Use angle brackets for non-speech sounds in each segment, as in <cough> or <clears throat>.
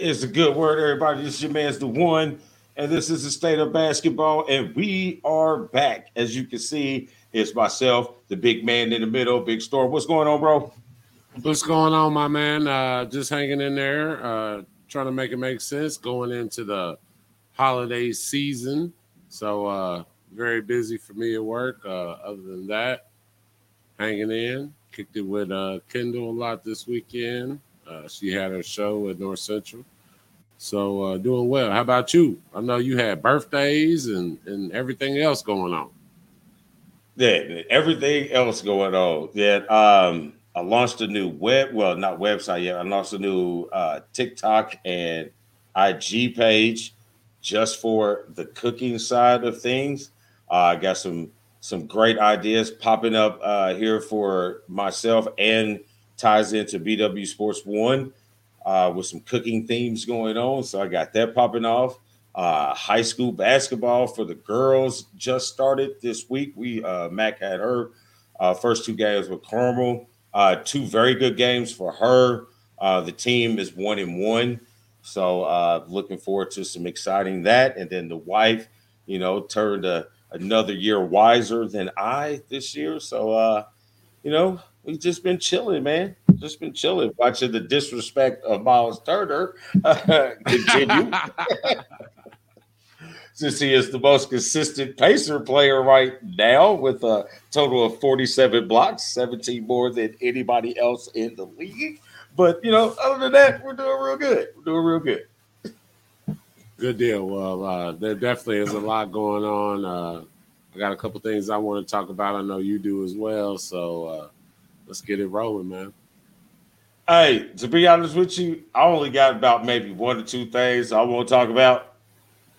It's a good word, everybody. This is your man's the one, and this is the state of basketball, and we are back. As you can see, it's myself, the big man in the middle, big storm. What's going on, bro? What's going on, my man? Uh, just hanging in there, uh, trying to make it make sense going into the holiday season. So uh, very busy for me at work. Uh, other than that, hanging in. Kicked it with uh, Kendall a lot this weekend. Uh, she had her show at North Central. So uh, doing well. How about you? I know you had birthdays and, and everything else going on. Yeah, everything else going on. Yeah, um, I launched a new web, well, not website yet. I launched a new uh, TikTok and IG page just for the cooking side of things. Uh, I got some some great ideas popping up uh, here for myself and ties into BW Sports One uh, with some cooking themes going on. So I got that popping off. Uh, high school basketball for the girls just started this week. We uh, Mac had her uh, first two games with Carmel. Uh, two very good games for her. Uh, the team is one and one, so uh, looking forward to some exciting that. And then the wife, you know, turned a, another year wiser than I this year. So, you know, we've just been chilling, man. Just been chilling, watching the disrespect of Miles Turner <laughs> continue. <laughs> Since he is the most consistent pacer player right now with a total of 47 blocks, 17 more than anybody else in the league. But, you know, other than that, we're doing real good. We're doing real good. Good deal. Well, uh, there definitely is a lot going on. Uh, I got a couple things I want to talk about. I know you do as well. So uh, let's get it rolling, man. Hey, to be honest with you, I only got about maybe one or two things I want to talk about.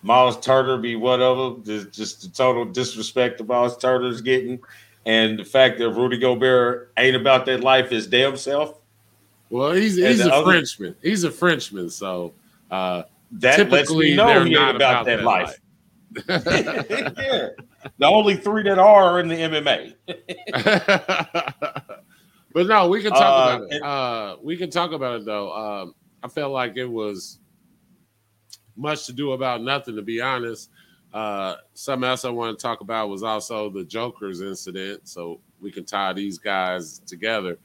Miles Turner be one of them. Just, just the total disrespect that Miles Turner's getting, and the fact that Rudy Gobert ain't about that life his damn self. Well, he's he's a other, Frenchman. He's a Frenchman, so uh, that typically know he ain't about, about that, that, life. life. <laughs> yeah, the only three that are in the MMA. <laughs> <laughs> but no, we can talk uh, about it. Uh, we can talk about it though. Um, I felt like it was much to do about nothing, to be honest. Uh, something else I want to talk about was also the Joker's incident, so we can tie these guys together.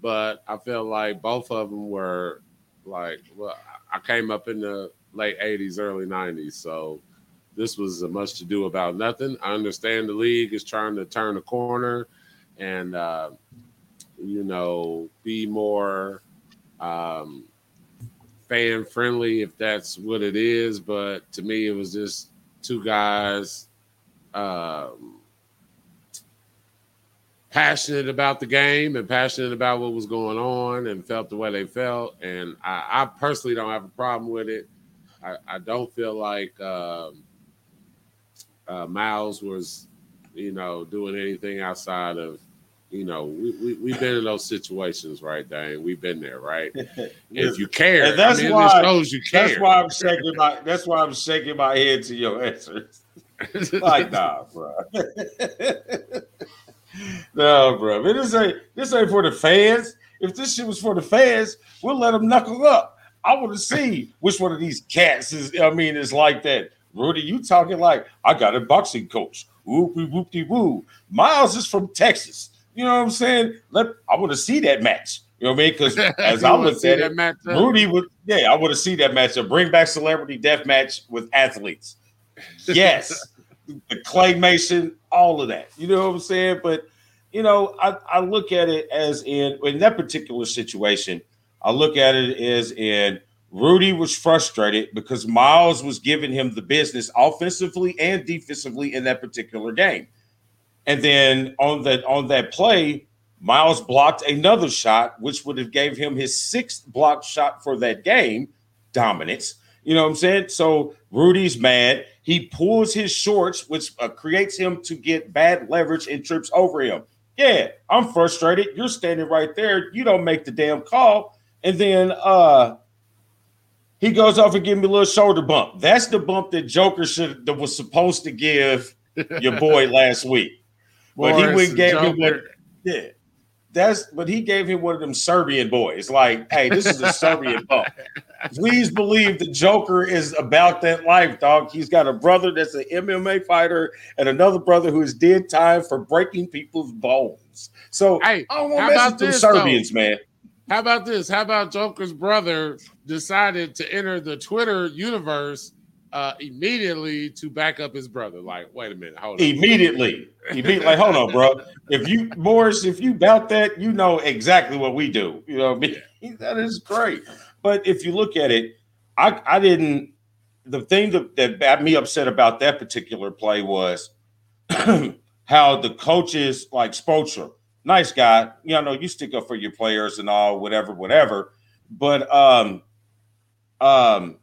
But I feel like both of them were like, well, I came up in the late 80s, early 90s, so this was a much to do about nothing. I understand the league is trying to turn a corner and, uh, you know, be more um, fan friendly if that's what it is. But to me, it was just two guys um, passionate about the game and passionate about what was going on and felt the way they felt. And I, I personally don't have a problem with it. I, I don't feel like um, uh, Miles was, you know, doing anything outside of you know, we, we, we've been in those situations, right, Dane? We've been there, right? <laughs> if you care, and that's I mean, why shows you care. That's why I'm shaking my that's why I'm shaking my head to your answers. <laughs> like, nah, bro. <laughs> no, bro. I this ain't this ain't for the fans. If this shit was for the fans, we'll let them knuckle up. I want to see which one of these cats is. I mean, is like that. Rudy, you talking like I got a boxing coach. Whoopie whoopie woo. Miles is from Texas. You know what I'm saying? Let I want to see that match. You know what I mean? Because <laughs> as I looked at it, match, Rudy would, yeah, I want to see that match. A bring back celebrity death match with athletes. Yes, <laughs> the claymation, all of that. You know what I'm saying? But you know, I, I look at it as in in that particular situation, I look at it as in Rudy was frustrated because Miles was giving him the business offensively and defensively in that particular game. And then on that on that play, Miles blocked another shot, which would have gave him his sixth block shot for that game. Dominance. You know what I'm saying? So Rudy's mad. He pulls his shorts, which uh, creates him to get bad leverage and trips over him. Yeah, I'm frustrated. You're standing right there. You don't make the damn call. And then uh he goes off and give me a little shoulder bump. That's the bump that Joker should that was supposed to give your boy <laughs> last week. But he wouldn't give him what, yeah. that's but he gave him one of them Serbian boys. Like, hey, this is a Serbian <laughs> bump. Please believe the Joker is about that life, dog. He's got a brother that's an MMA fighter and another brother who is dead time for breaking people's bones. So hey, I don't want to mess with the Serbians, though? man. How about this? How about Joker's brother decided to enter the Twitter universe uh, immediately to back up his brother. Like, wait a minute, hold on. Immediately. Immediately, like, hold on, bro. If you Morris, if you doubt that, you know exactly what we do. You know, I mean? <laughs> that is great. But if you look at it, I I didn't the thing that, that got me upset about that particular play was <clears throat> how the coaches like Spoelstra, nice guy, you know, you stick up for your players and all, whatever, whatever. But um um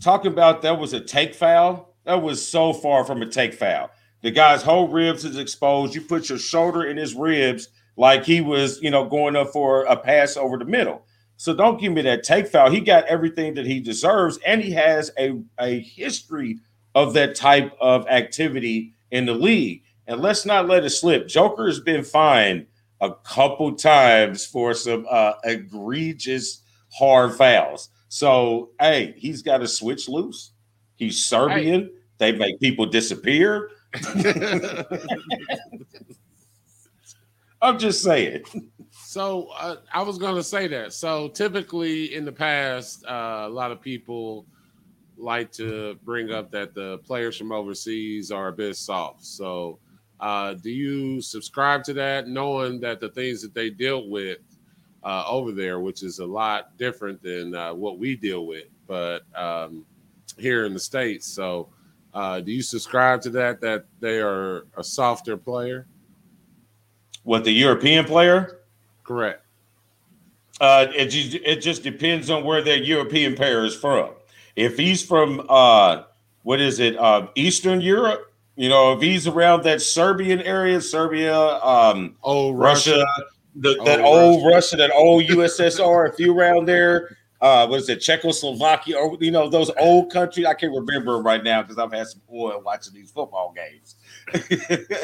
talking about that was a take foul. That was so far from a take foul. The guy's whole ribs is exposed. You put your shoulder in his ribs like he was, you know, going up for a pass over the middle. So don't give me that take foul. He got everything that he deserves, and he has a, a history of that type of activity in the league. And let's not let it slip. Joker has been fined a couple times for some uh, egregious hard fouls. So, hey, he's got to switch loose. He's Serbian. Hey. They make people disappear. <laughs> I'm just saying. So uh, I was going to say that. So typically in the past, uh, a lot of people like to bring up that the players from overseas are a bit soft. So uh, do you subscribe to that, knowing that the things that they deal with uh, over there, which is a lot different than uh, what we deal with, but um, here in the states. So, uh, do you subscribe to that? That they are a softer player? What the European player? Correct. Uh, it just, it just depends on where that European player is from. If he's from uh, what is it, uh, Eastern Europe? You know, if he's around that Serbian area, Serbia, um, oh, Russia, Russia the, that old Russia, that old USSR, if you around there, uh, what is it, Czechoslovakia, or you know, those old countries. I can't remember right now because I've had some oil watching these football games. <laughs>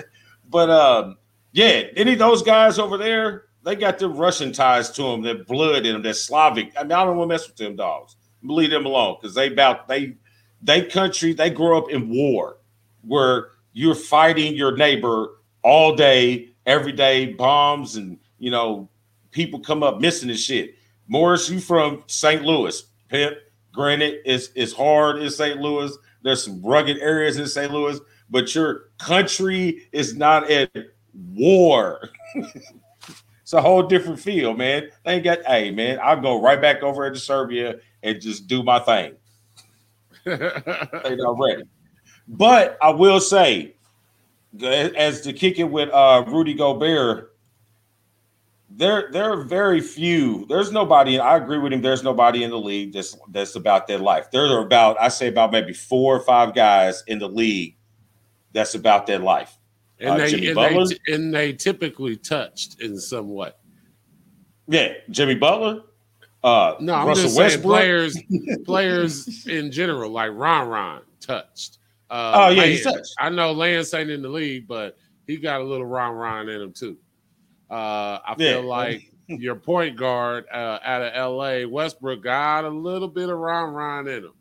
but um, yeah, any of those guys over there, they got the Russian ties to them, that blood in them, that Slavic. I mean, I don't want to mess with them dogs. Leave them alone because they about they they country they grow up in war where you're fighting your neighbor all day, every day, bombs and you know, people come up missing this shit. Morris, you from St. Louis. Pimp, granted, it's, it's hard in St. Louis. There's some rugged areas in St. Louis, but your country is not at war. <laughs> it's a whole different feel, man. They ain't got, hey, man, I'll go right back over into Serbia and just do my thing. <laughs> they not ready. But I will say, as to kick it with uh, Rudy Gobert, there there are very few. There's nobody. I agree with him. There's nobody in the league that's that's about their life. There are about I say about maybe four or five guys in the league that's about their life. And uh, they and they, and they typically touched in some way. Yeah, Jimmy Butler. Uh, no, I'm Russell just saying players players in general, like Ron Ron touched. Uh, oh yeah, he's touched. I know Lance ain't in the league, but he got a little Ron Ron in him too. Uh, I feel yeah. like <laughs> your point guard uh, out of LA, Westbrook, got a little bit of Ron Ron in him.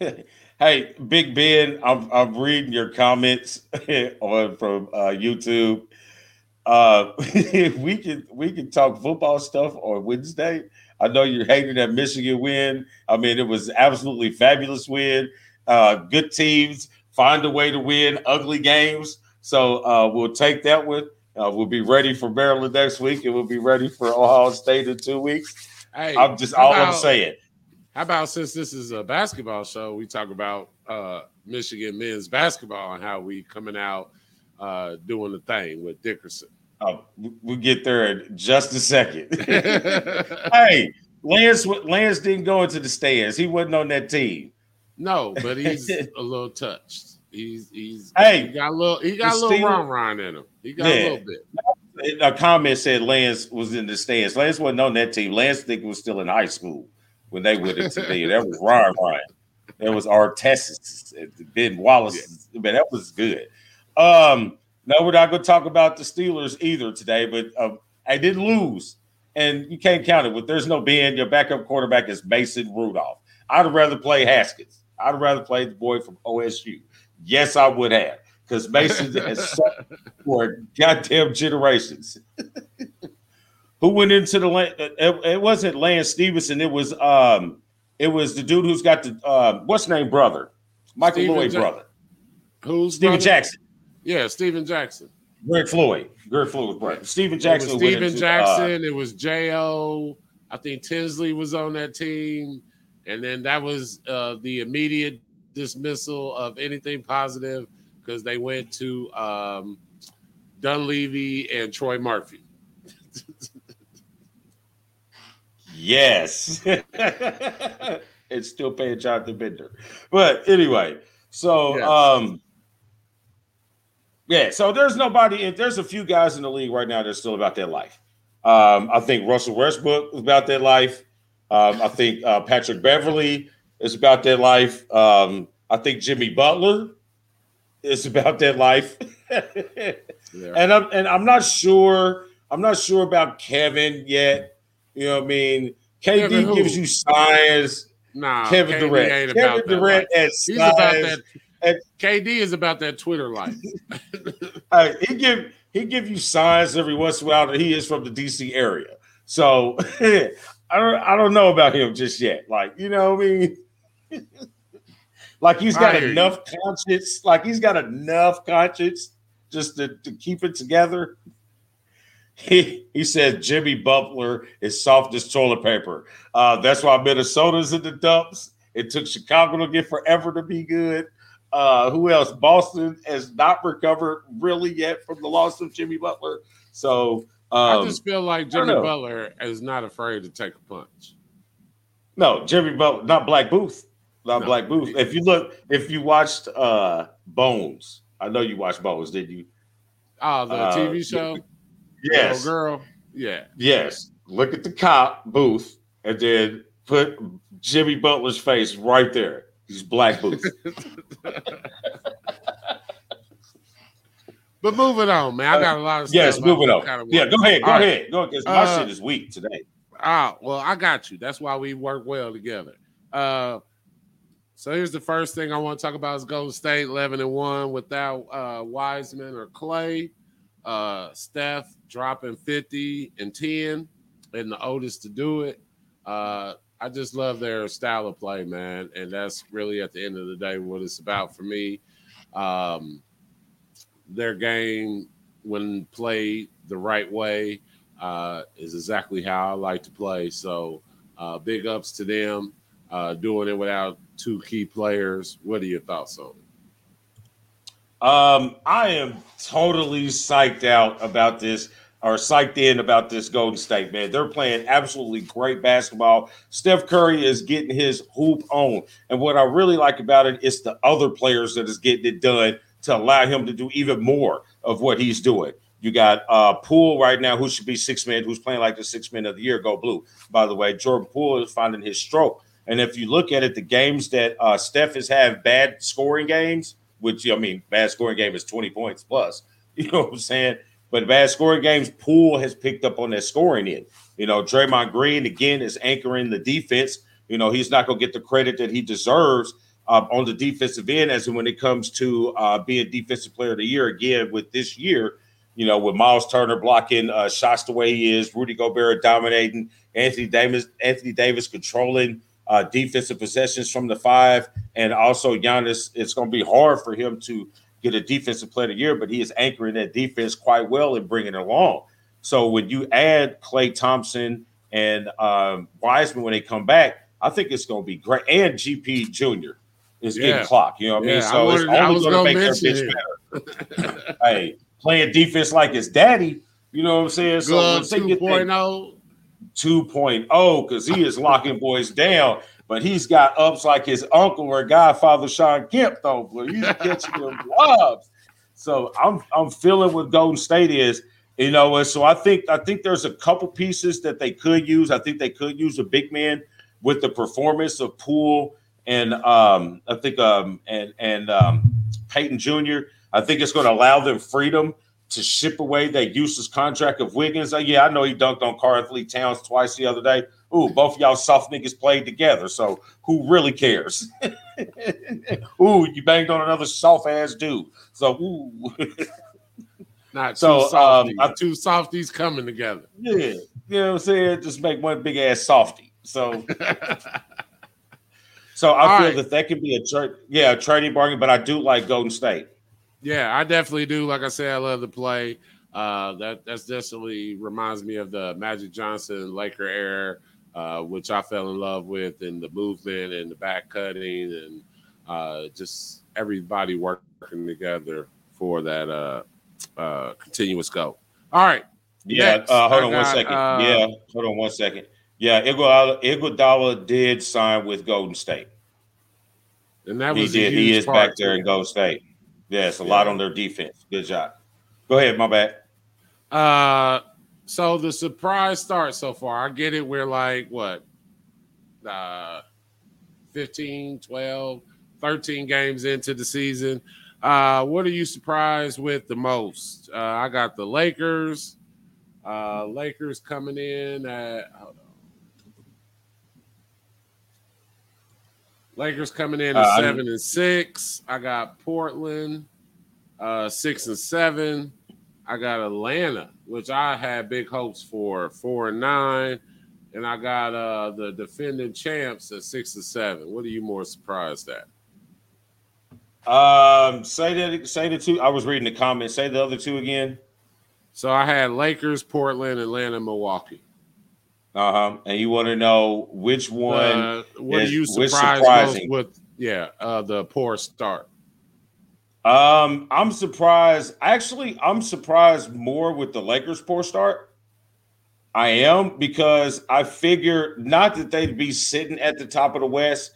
<laughs> hey, Big Ben, I'm, I'm reading your comments <laughs> on from uh, YouTube. Uh, we can we can talk football stuff on Wednesday. I know you're hating that Michigan win. I mean, it was absolutely fabulous win. Uh, good teams find a way to win ugly games. So uh, we'll take that one. Uh, we'll be ready for Maryland next week, and we'll be ready for Ohio State in two weeks. Hey, I'm just all about, I'm saying. How about since this is a basketball show, we talk about uh, Michigan men's basketball and how we coming out uh, doing the thing with Dickerson. Oh, we'll get there in just a second. <laughs> <laughs> hey, Lance, Lance didn't go into the stands. He wasn't on that team. No, but he's <laughs> a little touched. He's he's hey, he got a little he got a little Ron Ron in him. He got yeah. a little bit. A comment said Lance was in the stands. Lance wasn't on that team. Lance think was still in high school when they went into the that was Ron Ron. That was Artest, Ben Wallace. Yeah. Man, that was good. Um, No, we're not going to talk about the Steelers either today, but uh, I did lose, and you can't count it. With there's no Ben, your backup quarterback is Mason Rudolph. I'd rather play Haskins. I'd rather play the boy from OSU. Yes, I would have, because Mason has for goddamn generations. Who went into the land? It, it, wasn't Lance Stephenson. It was um, it was the dude who's got the uh, what's name brother, Michael Steven Lloyd ja- brother. Who's Steven brother? Jackson? Yeah, Stephen Jackson. Greg Floyd. Greg Floyd was brother. Stephen Jackson. Steven into, Jackson. Uh, it was Jo. I think Tinsley was on that team, and then that was uh, the immediate dismissal of anything positive because they went to um, Dunleavy and Troy Murphy. yes. it's still paying Jonathan Bender. But anyway, so yes. um yeah, so there's nobody, there's a few guys in the league right now that are still about their life. Um, I think Russell Westbrook is about their life. Um, I think uh, Patrick Beverley is about their life. Um, I think Jimmy Butler is about their life. <laughs> yeah. And I'm and I'm not sure. I'm not sure about Kevin yet. You know what I mean? KD gives you signs. Nah, Kevin KD Durant. Kevin Durant has He's about that. And, KD is about that Twitter life. <laughs> uh, he give he give you signs every once in a while that he is from the DC area. So <laughs> I don't I don't know about him just yet. Like you know what I mean. Like he's got enough you. conscience. Like he's got enough conscience just to, to keep it together. He, he said Jimmy Butler is soft as toilet paper. Uh, that's why Minnesota's in the dumps. It took Chicago to get forever to be good. Uh, who else? Boston has not recovered really yet from the loss of Jimmy Butler. So um, I just feel like Jimmy Butler is not afraid to take a punch. No, Jimmy Butler, not Black Booth, not no. Black Booth. If you look, if you watched uh, Bones, I know you watched Bones, did you? Oh, the uh, TV show. Yes, girl. Yeah. Yes. Look at the cop booth, and then put Jimmy Butler's face right there. He's Black Booth. <laughs> but moving on, man. I got a lot of yes. Moving on. Kind of yeah, go ahead. Go All ahead. Right. Go because my uh, shit is weak today. Ah, well, I got you. That's why we work well together. Uh, so here's the first thing I want to talk about is Golden State 11 and 1 without uh, Wiseman or Klay. Uh, Steph dropping 50 and 10 and the oldest to do it. Uh, I just love their style of play, man. And that's really at the end of the day what it's about for me. Um, their game, when played the right way, uh, is exactly how I like to play. So, uh, big ups to them uh, doing it without two key players. What are your thoughts on it? Um, I am totally psyched out about this or psyched in about this Golden State, man. They're playing absolutely great basketball. Steph Curry is getting his hoop on. And what I really like about it is the other players that is getting it done to allow him to do even more of what he's doing. You got uh Poole right now, who should be six men, who's playing like the six men of the year. Go blue, by the way. Jordan Poole is finding his stroke. And if you look at it, the games that uh, Steph has had bad scoring games, which I mean, bad scoring game is 20 points plus. <laughs> You know what I'm saying? But bad scoring games, Poole has picked up on that scoring end. You know, Draymond Green again is anchoring the defense. You know, he's not going to get the credit that he deserves uh, on the defensive end as when it comes to uh, being defensive player of the year again with this year. You know, with Miles Turner blocking uh, shots the way he is, Rudy Gobert dominating, Anthony Davis, Anthony Davis controlling uh, defensive possessions from the five, and also Giannis. It's going to be hard for him to get a defensive player of the year, but he is anchoring that defense quite well and bringing it along. So when you add Klay Thompson and um, Wiseman when they come back, I think it's going to be great. And GP Junior is yeah. getting clocked. You know what I mean? So I it's only going to make their bitch better. <laughs> hey, playing defense like his daddy. You know what I'm saying? So Glove 2.0. 2.0 because he is locking boys down. But he's got ups like his uncle or godfather Shawn Kemp, though. But he's <laughs> catching them gloves. So I'm I'm feeling what Golden State is, you know. And so I think I think there's a couple pieces that they could use. I think they could use a big man with the performance of Poole and um, I think um, and and um, Payton Jr. I think it's going to allow them freedom to ship away that useless contract of Wiggins. Uh, yeah, I know he dunked on Karl-Anthony Towns twice the other day. Ooh, both of y'all soft niggas played together. So who really cares? <laughs> ooh, you banged on another soft ass dude. So ooh. <laughs> Not so, softies. Um, two softies coming together. Yeah. You know what I'm saying? Just make one big ass softy. So <laughs> So I All feel right. that that could be a tra- yeah, a trading bargain, but I do like Golden State. Yeah, I definitely do. Like I said, I love the play. Uh, that that's definitely reminds me of the Magic Johnson Laker era, uh, which I fell in love with, and the movement and the back cutting and uh, just everybody working together for that uh, uh, continuous go. All right. Yeah. Next, uh, hold on got, one second. yeah. Hold on one second. Yeah. Iguodala, Iguodala did sign with Golden State. And that was he did. He is back there in Golden State. Yes, a yeah. lot on their defense. Good job. Go ahead, my bad. Uh, so the surprise start so far. I get it. We're like what, uh, 15, 12, 13 games into the season. Uh, what are you surprised with the most? Uh, I got the Lakers. Uh, Lakers coming in at Lakers coming in at uh, seven and six. I got Portland, uh, six and seven. I got Atlanta, which I had big hopes for, four and nine. And I got uh, the defending champs at six and seven. What are you more surprised at? Um, say that. Say the two. I was reading the comments. Say the other two again. So I had Lakers, Portland, Atlanta, Milwaukee. Uh huh. And you want to know which one? Uh, what is, are you surprised with? Yeah, uh, the poor start. Um, I'm surprised. Actually, I'm surprised more with the Lakers' poor start. I am because I figured not that they'd be sitting at the top of the West,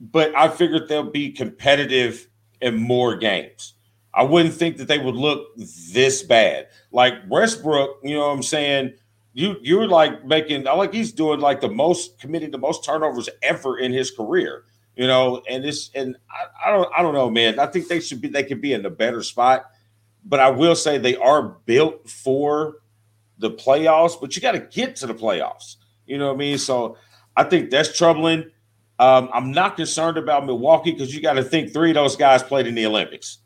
but I figured they'll be competitive in more games. I wouldn't think that they would look this bad. Like Westbrook, you know what I'm saying? You you're like making like he's doing like the most committing the most turnovers ever in his career you know and this and I, I, don't i don't know man. I think they should be they could be in a better spot but i will say they are built for the playoffs but you got to get to the playoffs you know what i mean? So i think that's troubling. Um, i'm not concerned about milwaukee because you got to think three of those guys played in the olympics.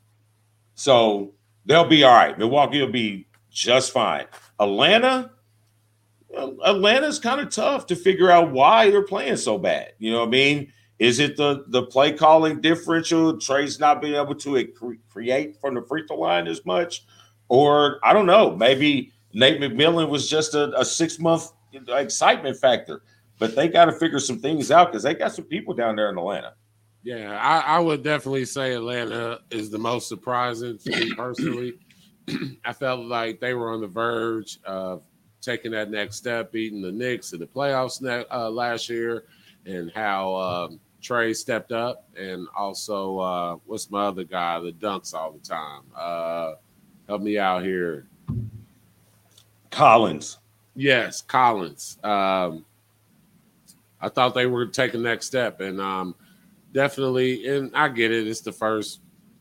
So they'll be all right. Milwaukee will be just fine. Atlanta Atlanta's kind of tough to figure out why they're playing so bad. You know what I mean? Is it the the play calling differential? Trae's not being able to create from the free throw line as much, or I don't know. Maybe Nate McMillan was just a, a six month excitement factor, but they got to figure some things out because they got some people down there in Atlanta. Yeah, I, I would definitely say Atlanta is the most surprising to me personally. <clears throat> I felt like they were on the verge of taking that next step, beating the Knicks in the playoffs ne- uh, last year, and how um, Trae stepped up, and also uh, what's my other guy that dunks all the time? Uh, help me out here. Collins. Yes, Collins. Um, I thought they were taking next step, and um, definitely, and I get it. It's the first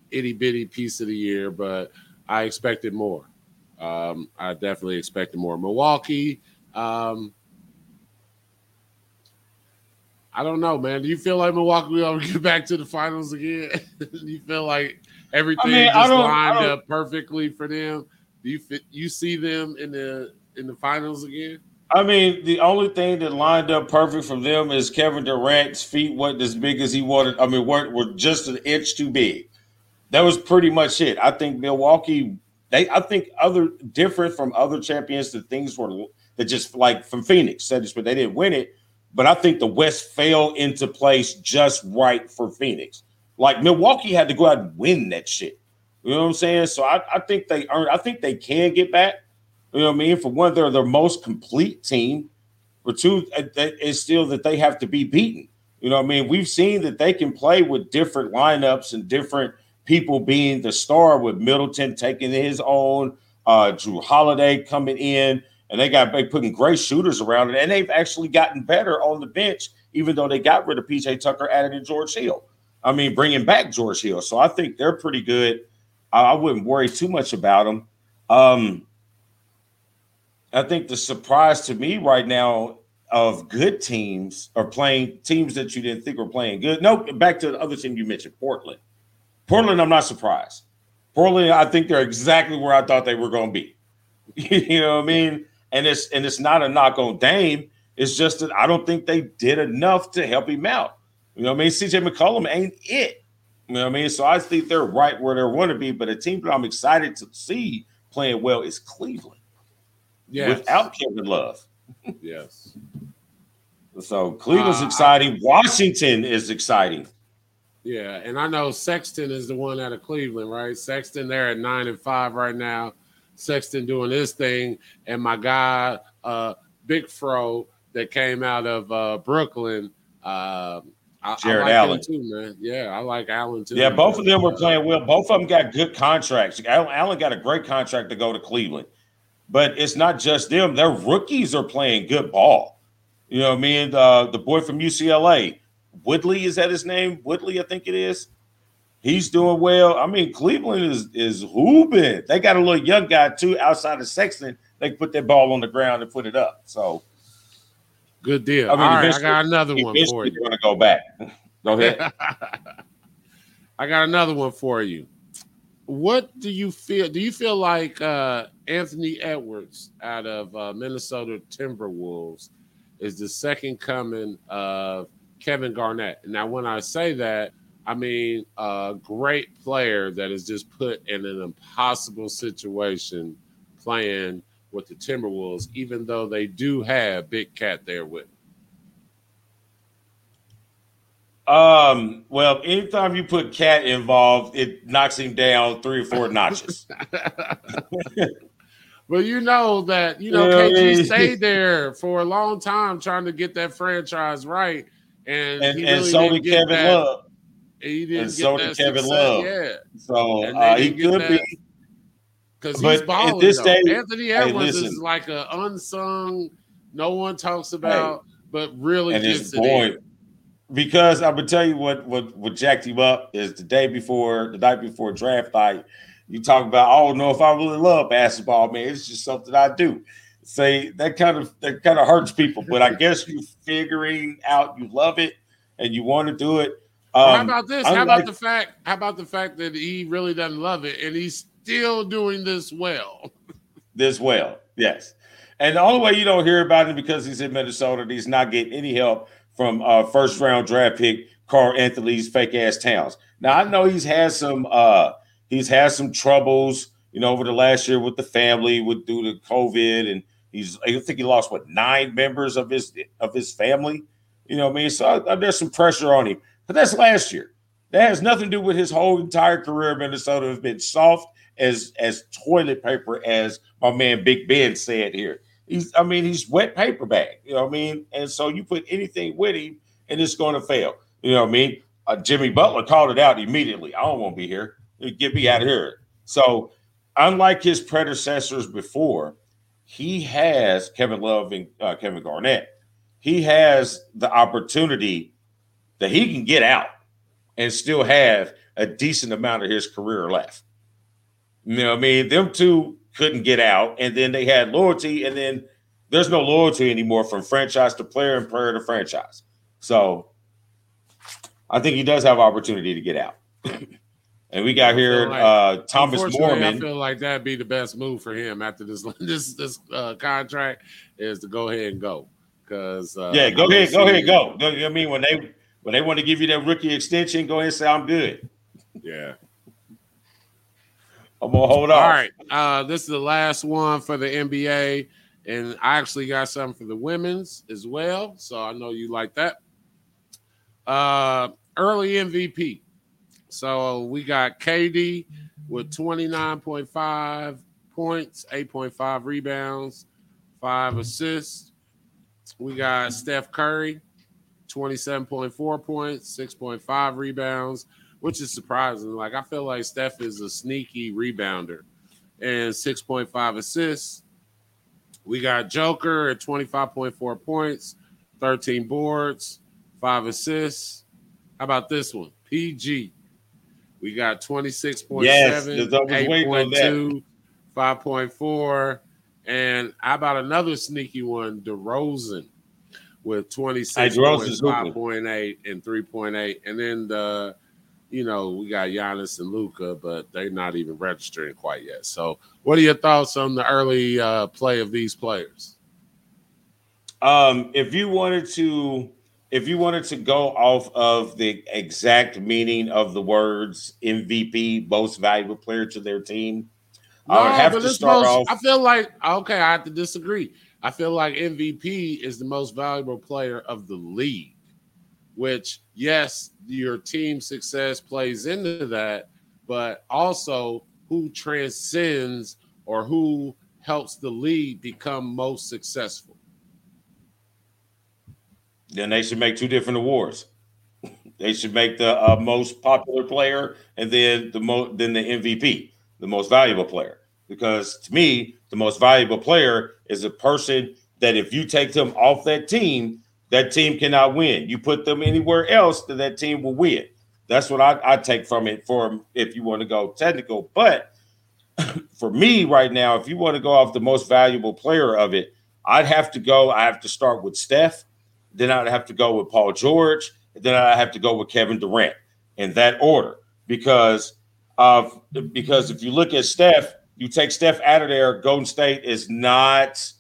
itty bitty piece of the year, but I expected more. Um, I definitely expected more. Milwaukee. Um, I don't know, man. Do you feel like Milwaukee will get back to the finals again? Do <laughs> you feel like everything I mean, just lined up perfectly for them? Do you fit, you see them in the in the finals again? I mean, the only thing that lined up perfect for them is Kevin Durant's feet weren't as big as he wanted. I mean, weren't were just an inch too big. That was pretty much it. I think Milwaukee they, I think, other different from other champions that things were that just like from Phoenix said this, but they didn't win it. But I think the West fell into place just right for Phoenix. Like Milwaukee had to go out and win that shit. You know what I'm saying? So I, I think they earn. I think they can get back. You know what I mean? For one, they're their most complete team. For two, it's still that they have to be beaten. You know what I mean? We've seen that they can play with different lineups and different people being the star with Middleton taking his own, uh, Jrue Holiday coming in, and they got they putting great shooters around it, and they've actually gotten better on the bench, even though they got rid of PJ Tucker, added in George Hill. I mean, bringing back George Hill. So I think they're pretty good. I, I wouldn't worry too much about them. Um, I think the surprise to me right now of good teams are playing teams that you didn't think were playing good. No, back to the other team you mentioned, Portland. Portland, I'm not surprised. Portland, I think they're exactly where I thought they were going to be. <laughs> you know what I mean? And it's and it's not a knock on Dame. It's just that I don't think they did enough to help him out. You know what I mean? CJ McCollum ain't it. You know what I mean? So I think they're right where they want to be. But a team that I'm excited to see playing well is Cleveland. Yeah. Without Kevin Love. yes. So Cleveland's uh, exciting. Washington is exciting. Yeah, and I know Sexton is the one out of Cleveland, right? Sexton there at nine and five right now. Sexton doing his thing, and my guy, uh, Big Fro, that came out of uh, Brooklyn. Uh, I, Jarrett I like Allen too, man. Yeah, I like Allen too. Yeah, both of them were playing well. Both of them got good contracts. Allen got a great contract to go to Cleveland, but it's not just them. Their rookies are playing good ball. You know, me and uh, the boy from UCLA, Woodley, is that his name? Woodley, I think it is. He's doing well. I mean, Cleveland is is hooping. They got a little young guy too outside of Sexton. They put that ball on the ground and put it up. So good deal. I mean, All right, I got another one for you. Going to go back. <laughs> Go ahead. <laughs> I got another one for you. What do you feel? Do you feel like uh, Anthony Edwards out of uh, Minnesota Timberwolves is the second coming of Kevin Garnett? Now, when I say that, I mean, a great player that is just put in an impossible situation playing with the Timberwolves, even though they do have Big Cat there with them. Um, well, anytime you put Cat involved, it knocks him down three or four notches. <laughs> <laughs> Well, you know that you know yeah, KG stayed there for a long time trying to get that franchise right, and and, and so did Kevin that. Love. He didn't and so did Kevin Love. Yeah. So uh, he could be because he's balling. This day, Anthony Edwards hey, is like an unsung, no one talks about, hey, but really and gets boy, Because I'm gonna tell you what what what jacked him up is the day before, the night before draft night. You talk about, I don't know if I really love basketball, man. It's just something I do. Say that kind of that kind of hurts people, but I <laughs> guess you figuring out you love it and you want to do it um, how about this? How about the fact? How about the fact that he really doesn't love it and he's still doing this well? <laughs> this well, yes. And the only way you don't hear about him because he's in Minnesota, he's not getting any help from uh, first round draft pick Karl-Anthony's fake ass towns. Now I know he's had some uh, he's had some troubles, you know, over the last year with the family, with due to COVID, and he's I think he lost what nine members of his of his family. You know what I mean? So uh, there's some pressure on him. But that's last year. That has nothing to do with his whole entire career. Minnesota has been soft as as toilet paper, as my man Big Ben said here. He's, I mean, he's wet paper bag. You know what I mean? And so you put anything with him, and it's going to fail. You know what I mean? Uh, Jimmy Butler called it out immediately. I don't want to be here. Get me out of here. So, unlike his predecessors before, he has Kevin Love and uh, Kevin Garnett. He has the opportunity that he can get out and still have a decent amount of his career left. You know, I mean, them two couldn't get out, and then they had loyalty, and then there's no loyalty anymore from franchise to player and player to franchise. So I think he does have opportunity to get out. <clears throat> and we got here like, uh, Thomas Mormon. I feel like that'd be the best move for him after this <laughs> this this uh, contract is to go ahead and go. Because uh, yeah, go ahead, go ahead, go. I mean, when they when they want to give you that rookie extension, go ahead and say I'm good. Yeah. I'm gonna hold on. All right. Uh, this is the last one for the NBA. And I actually got something for the women's as well. So I know you like that. Uh early MVP. So we got KD with 29.5 points, 8.5 rebounds, five assists. We got Steph Curry 27.4 points, 6.5 rebounds, which is surprising. Like I feel like Steph is a sneaky rebounder, and 6.5 assists. We got Joker at 25.4 points, 13 boards, five assists. How about this one? PG We got 26.7, yes, 8.2, 5.4. And how about another sneaky one, DeRozan with 26.5.8 and 3.8. And then the, you know, we got Giannis and Luka, but they're not even registering quite yet. So, what are your thoughts on the early uh, play of these players? Um, if you wanted to if you wanted to go off of the exact meaning of the words MVP, most valuable player to their team, no, I would have to start most, off. I feel like okay, I have to disagree. I feel like MVP is the most valuable player of the league, which yes, your team success plays into that, but also who transcends or who helps the league become most successful. Then they should make two different awards. they should make the uh, most popular player and then the most then the MVP, the most valuable player. Because to me, the most valuable player is a person that if you take them off that team, that team cannot win. You put them anywhere else, then that team will win. That's what I, I take from it for if you want to go technical. But <clears throat> for me right now, if you want to go off the most valuable player of it, I'd have to go. I have to start with Steph. Then I'd have to go with Paul George. Then I'd have to go with Kevin Durant in that order because of because if you look at Steph, you take Steph out of there, Golden State is not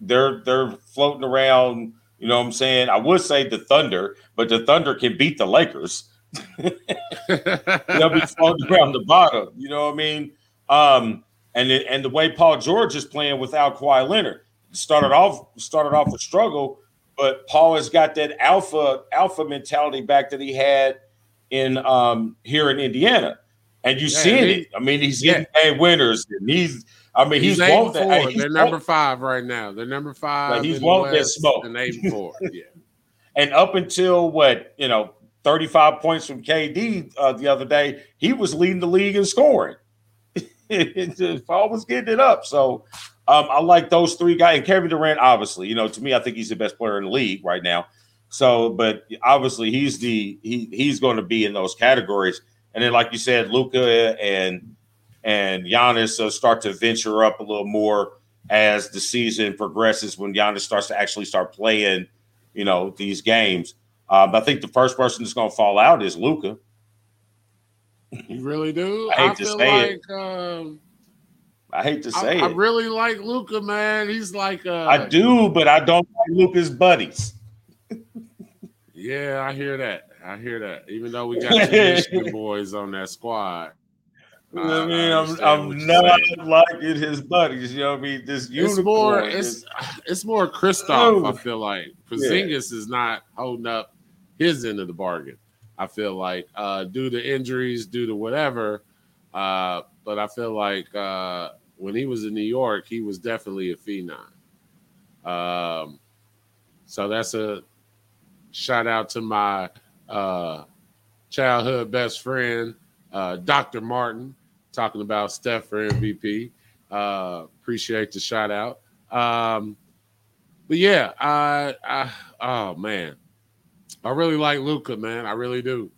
they're they're floating around. You know what I'm saying? I would say the Thunder, but the Thunder can beat the Lakers. They'll be floating around the bottom. You know what I mean? Um, and and the way Paul George is playing without Kawhi Leonard started off started off a struggle, but Paul has got that alpha alpha mentality back that he had in um, here in Indiana, and you yeah, see it. I mean, he's yeah. getting winners, and he's. I mean, he's, he's eight four. That, They're number five right now. They're number five. Like he's wanting that smoke. And eight four. Yeah. and up until what you know, thirty five points from KD uh, the other day, he was leading the league in scoring. <laughs> Paul was getting it up. So um, I like those three guys. And Kevin Durant, obviously, you know, to me, I think he's the best player in the league right now. So, but obviously, he's the he he's going to be in those categories. And then, like you said, Luka and and Giannis uh, start to venture up a little more as the season progresses. When Giannis starts to actually start playing, you know, these games. Um, I think the first person that's going to fall out is Luka. You really do? I hate I to say like, it. Um, I hate to say I, it. I really like Luka, man. He's like uh, I do, but I don't like Luka's buddies. yeah, I hear that. I hear that. Even though we got two Michigan <laughs> boys on that squad. I mean, I am I'm not saying. liking his buddies. You know what I mean? This it's more it's it's more Kristaps. I feel like Porzingis yeah. is not holding up his end of the bargain. I feel like uh, due to injuries, due to whatever. Uh, but I feel like uh, when he was in New York, he was definitely a phenom. Um, so that's a shout out to my uh, childhood best friend, uh, Dr. Martin, talking about Steph for MVP. Uh, appreciate the shout out. Um, but yeah, I, I, oh man, I really like Luka, man. I really do.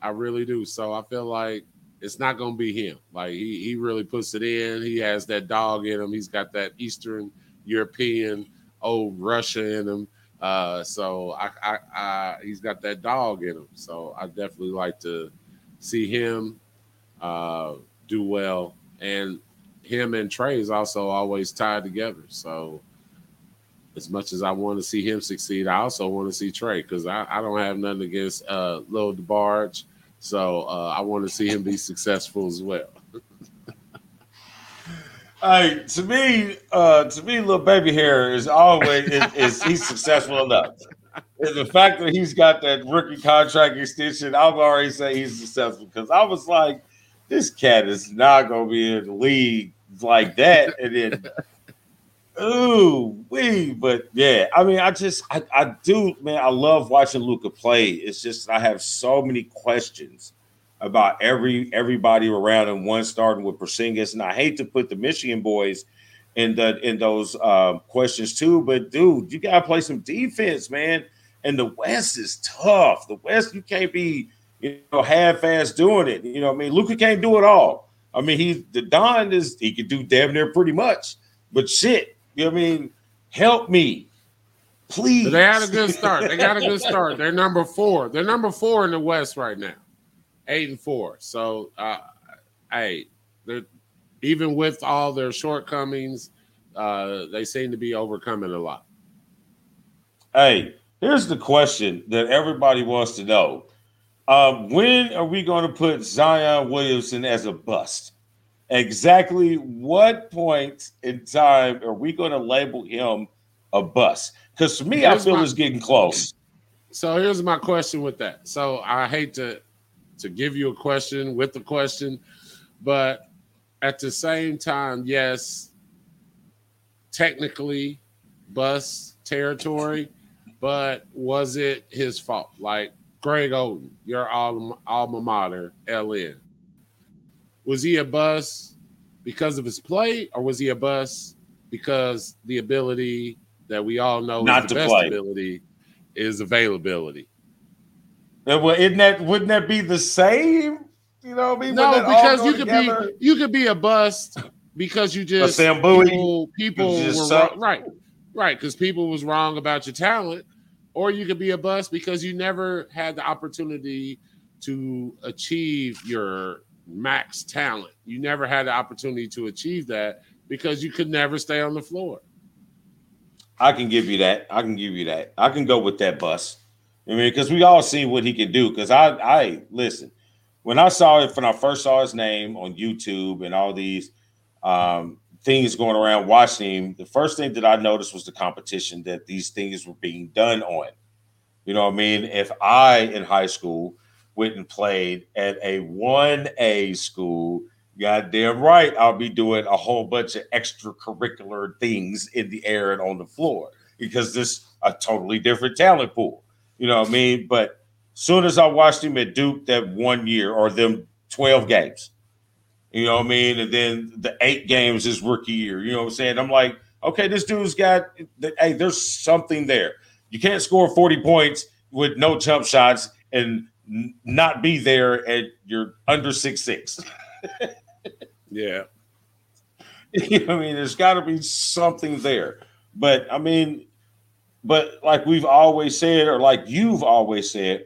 I really do. So I feel like it's not going to be him. Like he he really puts it in. He has that dog in him. He's got that Eastern European old Russia in him. Uh, so I, I, I, he's got that dog in him. So I definitely like to see him uh, do well, and him and Trae is also always tied together. So as much as I want to see him succeed, I also want to see Trae because I, I don't have nothing against uh, Lil DeBarge so uh, I want to see him be successful as well. <laughs> Hey, to me, uh, to me, little baby hair is always is, is he's successful enough. And the fact that he's got that rookie contract extension, I've already say he's successful because I was like, this cat is not gonna be in the league like that. And then Ooh, we, but yeah, I mean, I just, I, I do, man, I love watching Luka play. It's just, I have so many questions about every everybody around him. One starting with Porzingis, and I hate to put the Michigan boys in the in those um, questions too. But dude, you gotta play some defense, man. And the West is tough. The West, you can't be you know, half-ass doing it. You know, I mean, Luka can't do it all. I mean, he the Don is he could do damn near pretty much, but shit, you know what I mean? Help me, please. They had a good start. They got a good <laughs> start. They're number four. They're number four in the West right now, eight and four. So, uh, hey, they're even with all their shortcomings, uh, they seem to be overcoming a lot. Hey, here's the question that everybody wants to know. Um, when are we going to put Zion Williamson as a bust? Exactly what point in time are we going to label him a bust? Because for me, here's I feel my, it's getting close. So here's my question with that. So I hate to to give you a question with the question, but at the same time, yes, technically bust territory, but was it his fault? Like Greg Oden, your alma, alma mater, LN. Was he a bust because of his play, or was he a bust because the ability that we all know not to play ability is availability? Uh, well, isn't that wouldn't that be the same? You know, I mean, no, because you could together? be you could be a bust because you just people, people just were wrong, right, right, because people was wrong about your talent, or you could be a bust because you never had the opportunity to achieve your max talent. You never had the opportunity to achieve that because you could never stay on the floor. I can give you that. I can give you that. I can go with that bus. I mean, because we all seen what he could do. Because I, I listen, when I saw it, when I first saw his name on YouTube and all these um, things going around watching him, the first thing that I noticed was the competition that these things were being done on. You know what I mean? If I in high school went and played at a 1A school, goddamn right, I'll be doing a whole bunch of extracurricular things in the air and on the floor because this a totally different talent pool. You know what I mean? But soon as I watched him at Duke that one year or them 12 games, you know what I mean? And then the eight games his rookie year. You know what I'm saying? I'm like, okay, this dude's got hey, there's something there. You can't score 40 points with no jump shots and not be there at you're under six six. <laughs> yeah. <laughs> You know I mean, there's got to be something there. But I mean, but like we've always said, or like you've always said,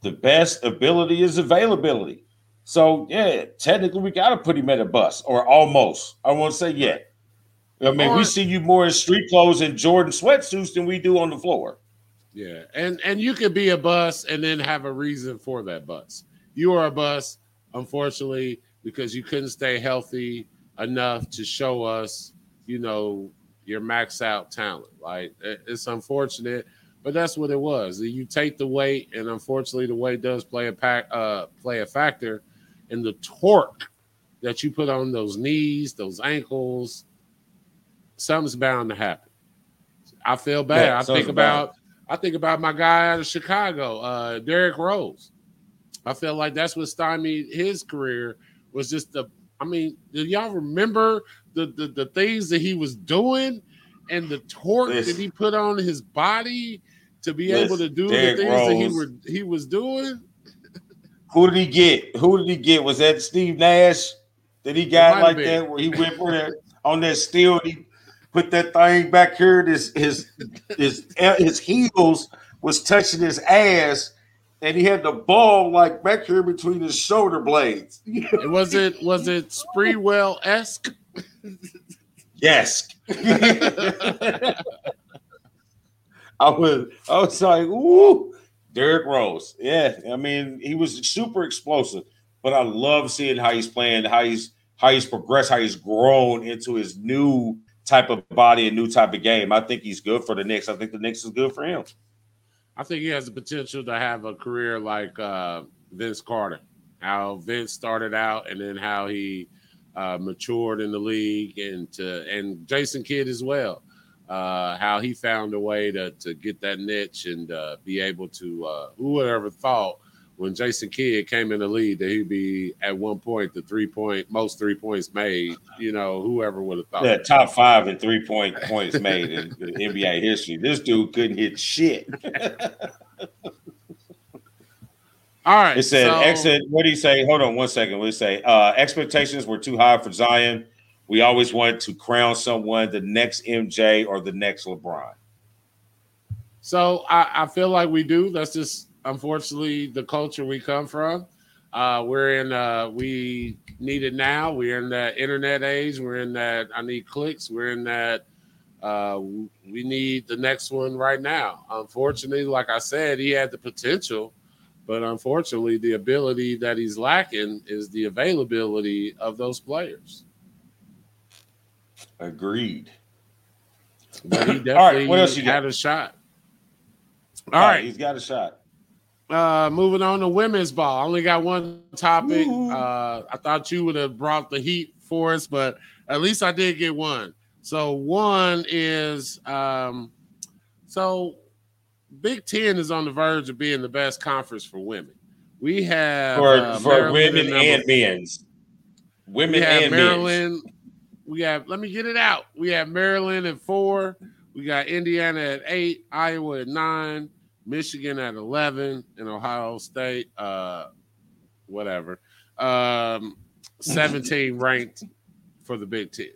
the best ability is availability. So yeah, technically we got to put him at a bus or almost. I won't say yet. I mean, or, we see you more in street clothes and Jordan sweatsuits than we do on the floor. Yeah, and and you could be a bus and then have a reason for that bus. You are a bus, unfortunately, because you couldn't stay healthy enough to show us, you know, your max out talent. Like it's unfortunate, but that's what it was. You take the weight, and unfortunately, the weight does play a pack, uh, play a factor and the torque that you put on those knees, those ankles, something's bound to happen. I feel bad. Yeah, I think about. I think about my guy out of Chicago, uh, Derrick Rose. I feel like that's what stymied his career was just the. I mean, do y'all remember the the, the things that he was doing and the torque Listen. that he put on his body to be Listen, able to do Derrick the things Rose. that he were he was doing? Who did he get? Who did he get? Was that Steve Nash that he got like that where he went for that on that steel? He put that thing back here. His his his his heels was touching his ass, and he had the ball like back here between his shoulder blades. was it was it Sprewell esque? Yes. <laughs> I was I was like, ooh. Derrick Rose. Yeah, I mean, he was super explosive, but I love seeing how he's playing, how he's how he's progressed, how he's grown into his new type of body and new type of game. I think he's good for the Knicks. I think the Knicks is good for him. I think he has the potential to have a career like uh, Vince Carter. How Vince started out, and then how he uh, matured in the league, and to, and Jason Kidd as well uh, how he found a way to to get that niche and uh, be able to. Uh, who would ever thought when Jason Kidd came in the lead that he'd be at one point the three point most three points made. You know, whoever would have thought. Yeah, top five in three point points made in, in NBA history. This dude couldn't hit shit. <laughs> All right. It said so, exit. What do you say? Hold on one second. What do you say? Uh, expectations were too high for Zion. We always wanted to crown someone the next MJ or the next LeBron. So I, I feel like we do. That's just unfortunately the culture we come from. Uh, we're in uh, we need it now. We're in that internet age. We're in that I need clicks. We're in that uh, we need the next one right now. Unfortunately, like I said, he had the potential but unfortunately, the ability that he's lacking is the availability of those players. Agreed. But he definitely All right, what else you had got? a shot. All right, he's got a shot. Uh, moving on to women's ball. I only got one topic. Uh, I thought you would have brought the heat for us, but at least I did get one. So one is um, so Big Ten is on the verge of being the best conference for women. We have for, uh, for women and men's. Women and Maryland. Men's. We have. Let me get it out. We have Maryland at four. We got Indiana at eight. Iowa at nine. Michigan at eleven, and Ohio State, uh, whatever, um, <laughs> seventeen ranked for the Big Ten.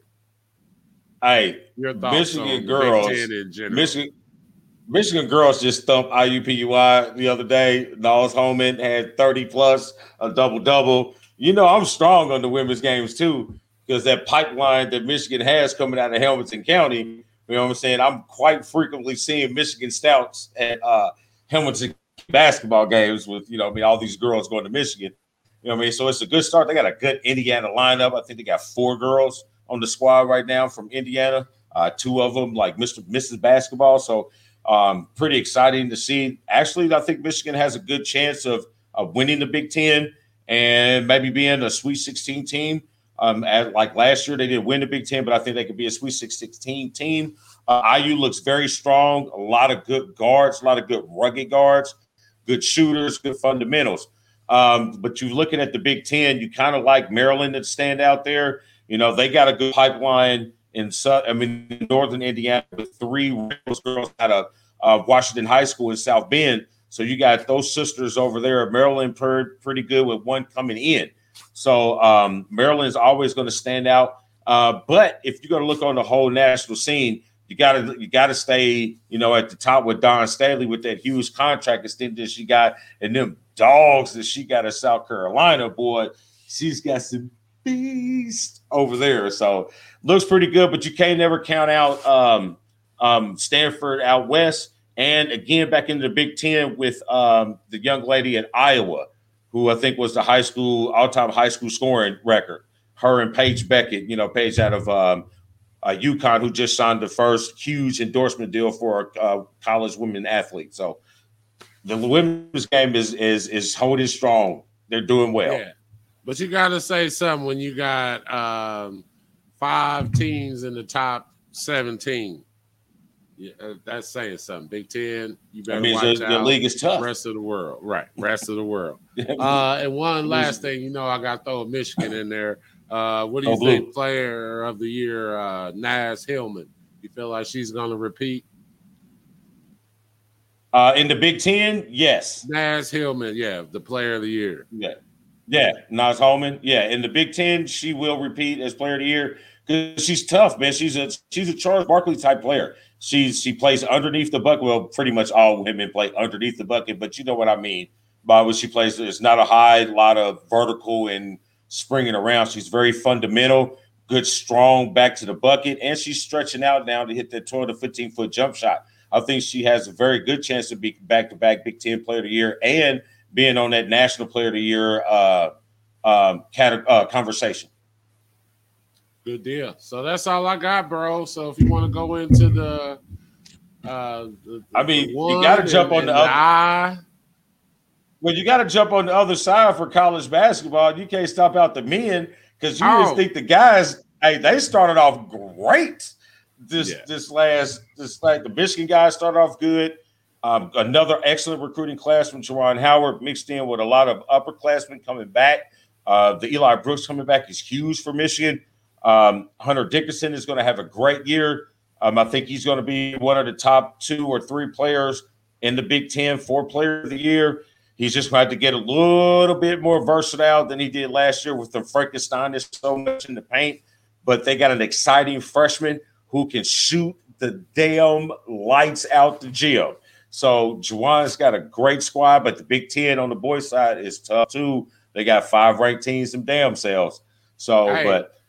Hey, your thoughts Michigan girls, Michigan Michigan girls just thumped IUPUI the other day. Naz Hillmon had 30 plus, a double double. You know, I'm strong on the women's games too, because that pipeline that Michigan has coming out of Hamilton County, you know what I'm saying? I'm quite frequently seeing Michigan Stouts at uh, Hamilton basketball games with, you know, I mean, all these girls going to Michigan. You know what I mean? So it's a good start. They got a good Indiana lineup. I think they got four girls on the squad right now from Indiana. Uh, two of them like Mr. Mrs. Basketball. So um, pretty exciting to see. Actually, I think Michigan has a good chance of, of winning the Big Ten and maybe being a Sweet 16 team. Um, like last year, they didn't win the Big Ten, but I think they could be a Sweet 16 team. Uh, IU looks very strong. A lot of good guards, a lot of good rugged guards, good shooters, good fundamentals. Um, but you're looking at the Big Ten, you kind of like Maryland to stand out there. You know, they got a good pipeline in I mean northern Indiana with three girls out of uh, Washington High School in South Bend. So you got those sisters over there. Maryland pretty good with one coming in. So um, Maryland's always going to stand out. Uh, but if you're going to look on the whole national scene, you got to you got to stay you know at the top with Dawn Staley with that huge contract extension she got and them dogs that she got in South Carolina. Boy, she's got some beast over there. So looks pretty good, but you can't never count out um, um, Stanford out west. And again, back into the Big Ten with um, the young lady at Iowa, who I think was the high school all-time high school scoring record. Her and Paige Bueckers, you know, Paige out of um, uh, UConn, who just signed the first huge endorsement deal for a uh, college women athlete. So the women's game is is is holding strong. They're doing well. Yeah. But you got to say something when you got um, five teams in the top 17. Yeah, uh, that's saying something. Big Ten, you better watch the, out. The league is tough. Rest of the world, right? Rest of the world. <laughs> uh, and one last thing, you know, I got to throw Michigan in there. Uh, what do you oh, think, blue. player of the year, uh, Naz Hillmon? You feel like she's going to repeat? Uh, in the Big Ten, yes. Naz Hillmon, yeah, the player of the year. Yeah. Yeah, Naz Hillmon. Yeah, in the Big Ten, she will repeat as Player of the Year because she's tough, man. She's a she's a Charles Barkley type player. She's she plays underneath the bucket. Well, pretty much all women play underneath the bucket, but you know what I mean by what she plays. It's not a high, lot of vertical and springing around. She's very fundamental, good, strong back to the bucket, and she's stretching out now to hit that 12 to 15 foot jump shot. I think she has a very good chance to be back to back Big Ten Player of the Year and being on that National Player of the Year uh, um, cat- uh, conversation. Good deal. So that's all I got, bro. So if you want to go into the, uh, the, I mean, you got to jump on the other. I, well, you got to jump on the other side for college basketball. You can't stop out the men because you oh. just think the guys, hey, they started off great this yeah. this last this like the Michigan guys started off good. Um, another excellent recruiting class from Juwan Howard, mixed in with a lot of upperclassmen coming back. Uh, the Eli Brooks coming back is huge for Michigan. Um, Hunter Dickinson is going to have a great year. Um, I think he's going to be one of the top two or three players in the Big Ten, four player of the year. He's just going to get a little bit more versatile than he did last year with the Frankenstein. There's so much in the paint, but they got an exciting freshman who can shoot the damn lights out the gym. So Juwan's got a great squad, but the Big Ten on the boys' side is tough too. They got five ranked teams, some damn selves. So, hey. but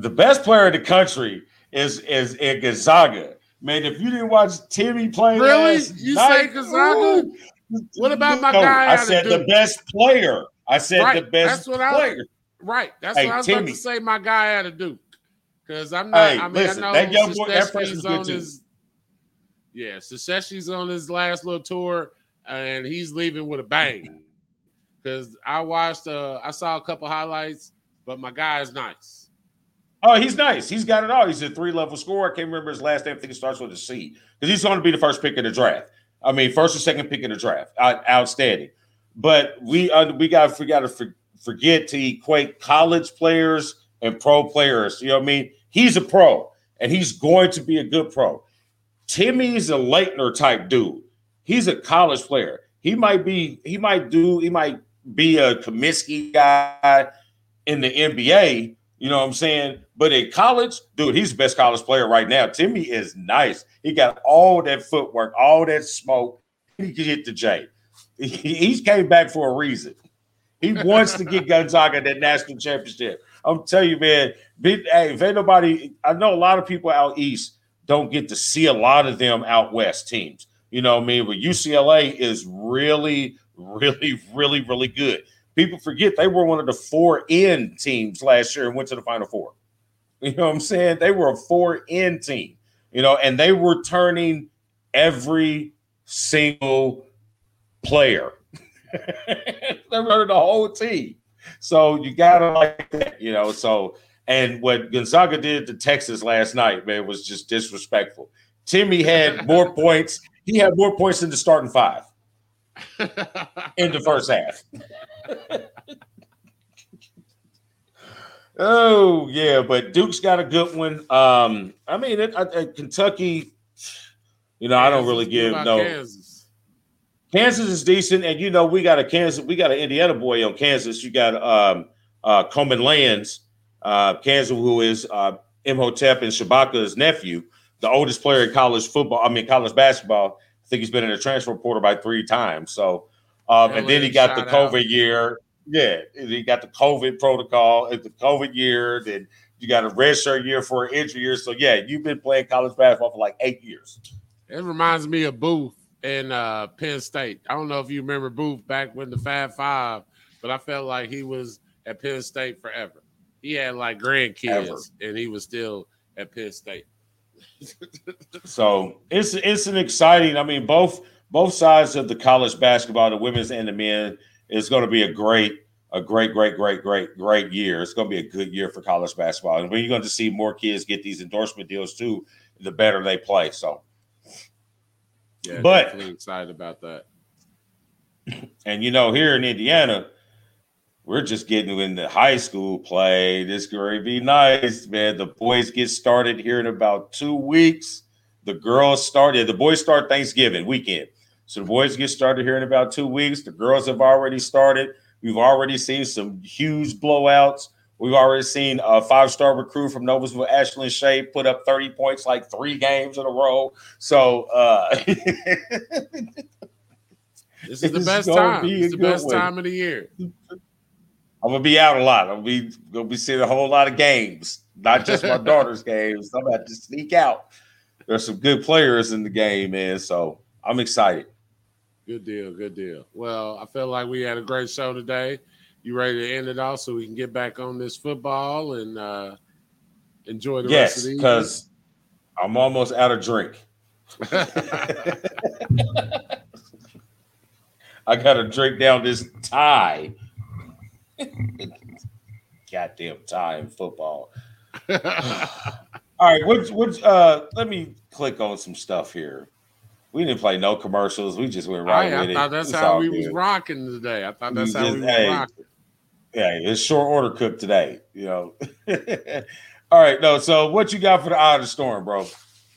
the best player in the country is is, is Gonzaga. Man, if you didn't watch Timme play, really, you night, say Gonzaga? Ooh, what about my no, guy? I said the best player. I said right. the best That's what player. I, right. That's hey, what I was Timme. about to say. My guy out of Duke. Because I'm not. Hey, I mean, listen, I know that young boy, that on his. Yeah, Seceshi's on his last little tour, and he's leaving with a bang. Because I watched, uh, I saw a couple highlights, but my guy is nice. Oh, he's nice. He's got it all. He's a three level scorer. I can't remember his last name. I think it starts with a C because he's going to be the first pick in the draft. I mean, first or second pick in the draft. outstanding. But we uh, we got we got to for, forget to equate college players and pro players. You know what I mean? He's a pro, and he's going to be a good pro. Timme's a Laettner type dude. He's a college player. He might be. He might do. He might be a Kaminsky guy in the NBA. You know what I'm saying? But in college, dude, he's the best college player right now. Timme is nice. He got all that footwork, all that smoke. He can hit the J. He's came back for a reason. He wants to get <laughs> Gonzaga that national championship. I'm telling you, man. Hey, if ain't nobody, I know a lot of people out east don't get to see a lot of them out west teams. You know what I mean? But UCLA is really, really, really, really good. People forget they were one of the four in teams last year and went to the final four. <laughs> You know what I'm saying? They were a four in team you know, and they were turning every single player. <laughs> they were the whole team. So you gotta like that, you know. So and what Gonzaga did to Texas last night, man, was just disrespectful. Timme had <laughs> more points. He had more points than the starting five <laughs> in the first half. <laughs> Oh yeah, but Duke's got a good one. Um, I mean, it, Kentucky. You know, Kansas, I don't really give no. Kansas. Kansas is decent, and you know we got a Kansas, we got an Indiana boy on Kansas. You got um, uh, Khouman Lands, uh, Kansas, who is uh, Imhotep and Shabaka's nephew, the oldest player in college football. I mean, college basketball. Think he's been in a transfer portal by three times. So, um, and then he got the COVID out. year. Yeah, he got the COVID protocol, uh, the COVID year, then you got a redshirt year for an injury year. So yeah, you've been playing college basketball for like eight years. It reminds me of Booth in uh, Penn State. I don't know if you remember Booth back when the Fab Five, but I felt like he was at Penn State forever. He had like grandkids, Ever. and he was still at Penn State. <laughs> so it's it's an exciting. I mean, both both sides of the college basketball, the women's and the men is going to be a great, a great, great, great, great, great year. It's going to be a good year for college basketball. And you're going to see more kids get these endorsement deals too, the better they play. So, yeah, but definitely excited about that. <clears throat> And you know, here in Indiana, we're just getting into high school play. This going to be nice, man. The boys get started here in about two weeks. The girls started. The boys start Thanksgiving weekend. So the boys get started here in about two weeks. The girls have already started. We've already seen some huge blowouts. We've already seen a five-star recruit from Noblesville, Ashlynn Shade, put up 30 points like three games in a row. So uh <laughs> this is the best time. It's the best time of the year. <laughs> I'm gonna be out a lot. I'm be gonna be seeing a whole lot of games, not just my <laughs> daughter's games. I'm about to sneak out. There's some good players in the game, man. So I'm excited. Good deal. Good deal. Well, I feel like we had a great show today. You ready to end it off so we can get back on this football and uh, enjoy the yes, rest of the because I'm almost out of drink. <laughs> <laughs> I got to drink down this tie. Goddamn time football. <laughs> All right, which which uh let me click on some stuff here. We didn't play no commercials. We just went right I, with I thought that's how we good. was rocking today. I thought that's we how just, we was hey, rocking. Yeah, it's short order cook today. You know. <laughs> All right, no. So what you got for the eye of the storm, bro?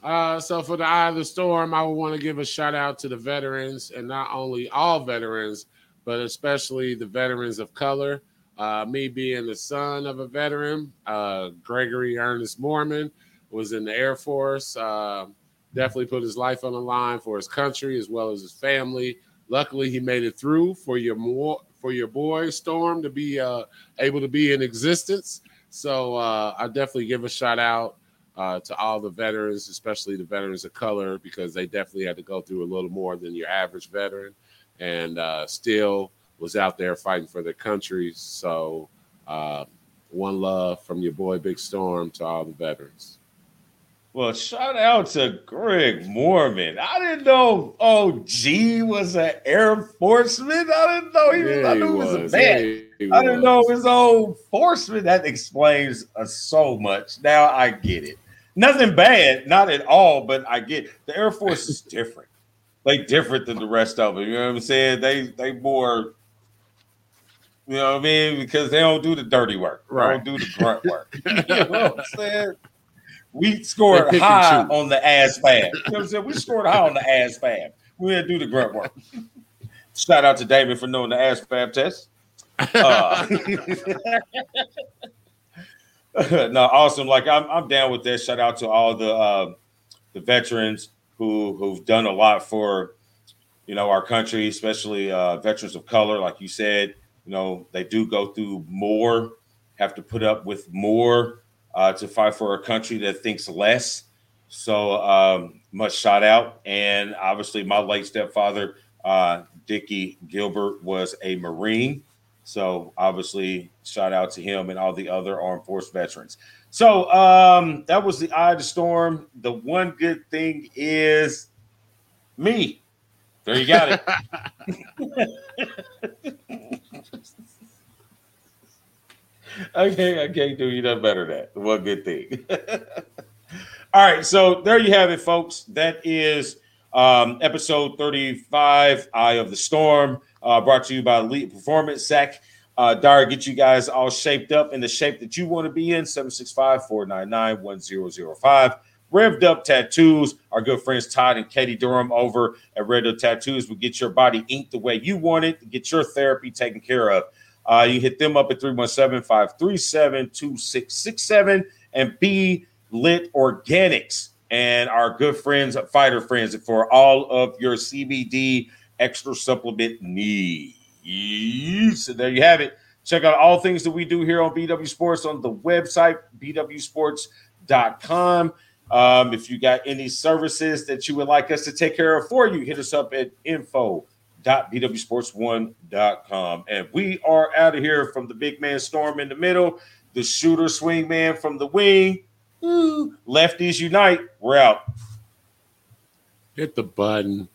Uh, so for the eye of the storm, I would want to give a shout out to the veterans, and not only all veterans, but especially the veterans of color. Uh, me being the son of a veteran, uh, Gregory Ernest Mormon was in the Air Force. Uh, definitely put his life on the line for his country as well as his family. Luckily, he made it through for your more for your boy Storm to be uh, able to be in existence. So uh, I definitely give a shout out uh, to all the veterans, especially the veterans of color, because they definitely had to go through a little more than your average veteran, and still was out there fighting for their countries. So uh, one love from your boy Big Storm to all the veterans. Well, shout out to Greg Mormon. I didn't know OG was an Air Forceman. I didn't know he was. Yeah, I knew he was, was a man. Yeah, I didn't was. know his old Forceman. That explains uh, so much. Now I get it. Nothing bad, not at all, but I get the Air Force is different. They different than the rest of them. You know what I'm saying? They they more. You know what I mean? Because they don't do the dirty work. Right. They don't do the grunt work. <laughs> you know what I'm saying? We scored high on the ASVAB. You know what I'm saying? We scored high on the ASVAB. We didn't do the grunt work. Shout out to David for knowing the ASVAB test. Uh, <laughs> no, awesome. Like I'm, I'm down with that. Shout out to all the uh, the veterans who who've done a lot for you know our country, especially uh, veterans of color. Like you said, you know they do go through more, have to put up with more uh, to fight for a country that thinks less. So um, much shout out. And obviously, my late stepfather, uh, Dickie Gilbert, was a Marine. So obviously, shout out to him and all the other armed force veterans. So um, that was the eye of the storm. The one good thing is me. There you got it. <laughs> <laughs> okay, I can't do you nothing better than that. One good thing. <laughs> All right, so there you have it, folks. That is um, episode 35, Eye of the Storm, uh, brought to you by Elite Performance Sack. Uh, Dara, get you guys all shaped up in the shape that you want to be in 765 499 1005. Revved Up Tattoos, our good friends Todd and Katie Durham over at Revved Up Tattoos will get your body inked the way you want it, get your therapy taken care of. Uh, you hit them up at 317 537 2667 and be lit organics and our good friends Fighter Friends for all of your CBD extra supplement needs. So there you have it. Check out all things that we do here on BW Sports on the website, bwsports.com. Um, if you got any services that you would like us to take care of for you, hit us up at info www.bwsports1.com. And we are out of here from the big man storm in the middle, the shooter swing man from the wing. Ooh, lefties unite. We're out. Hit the button.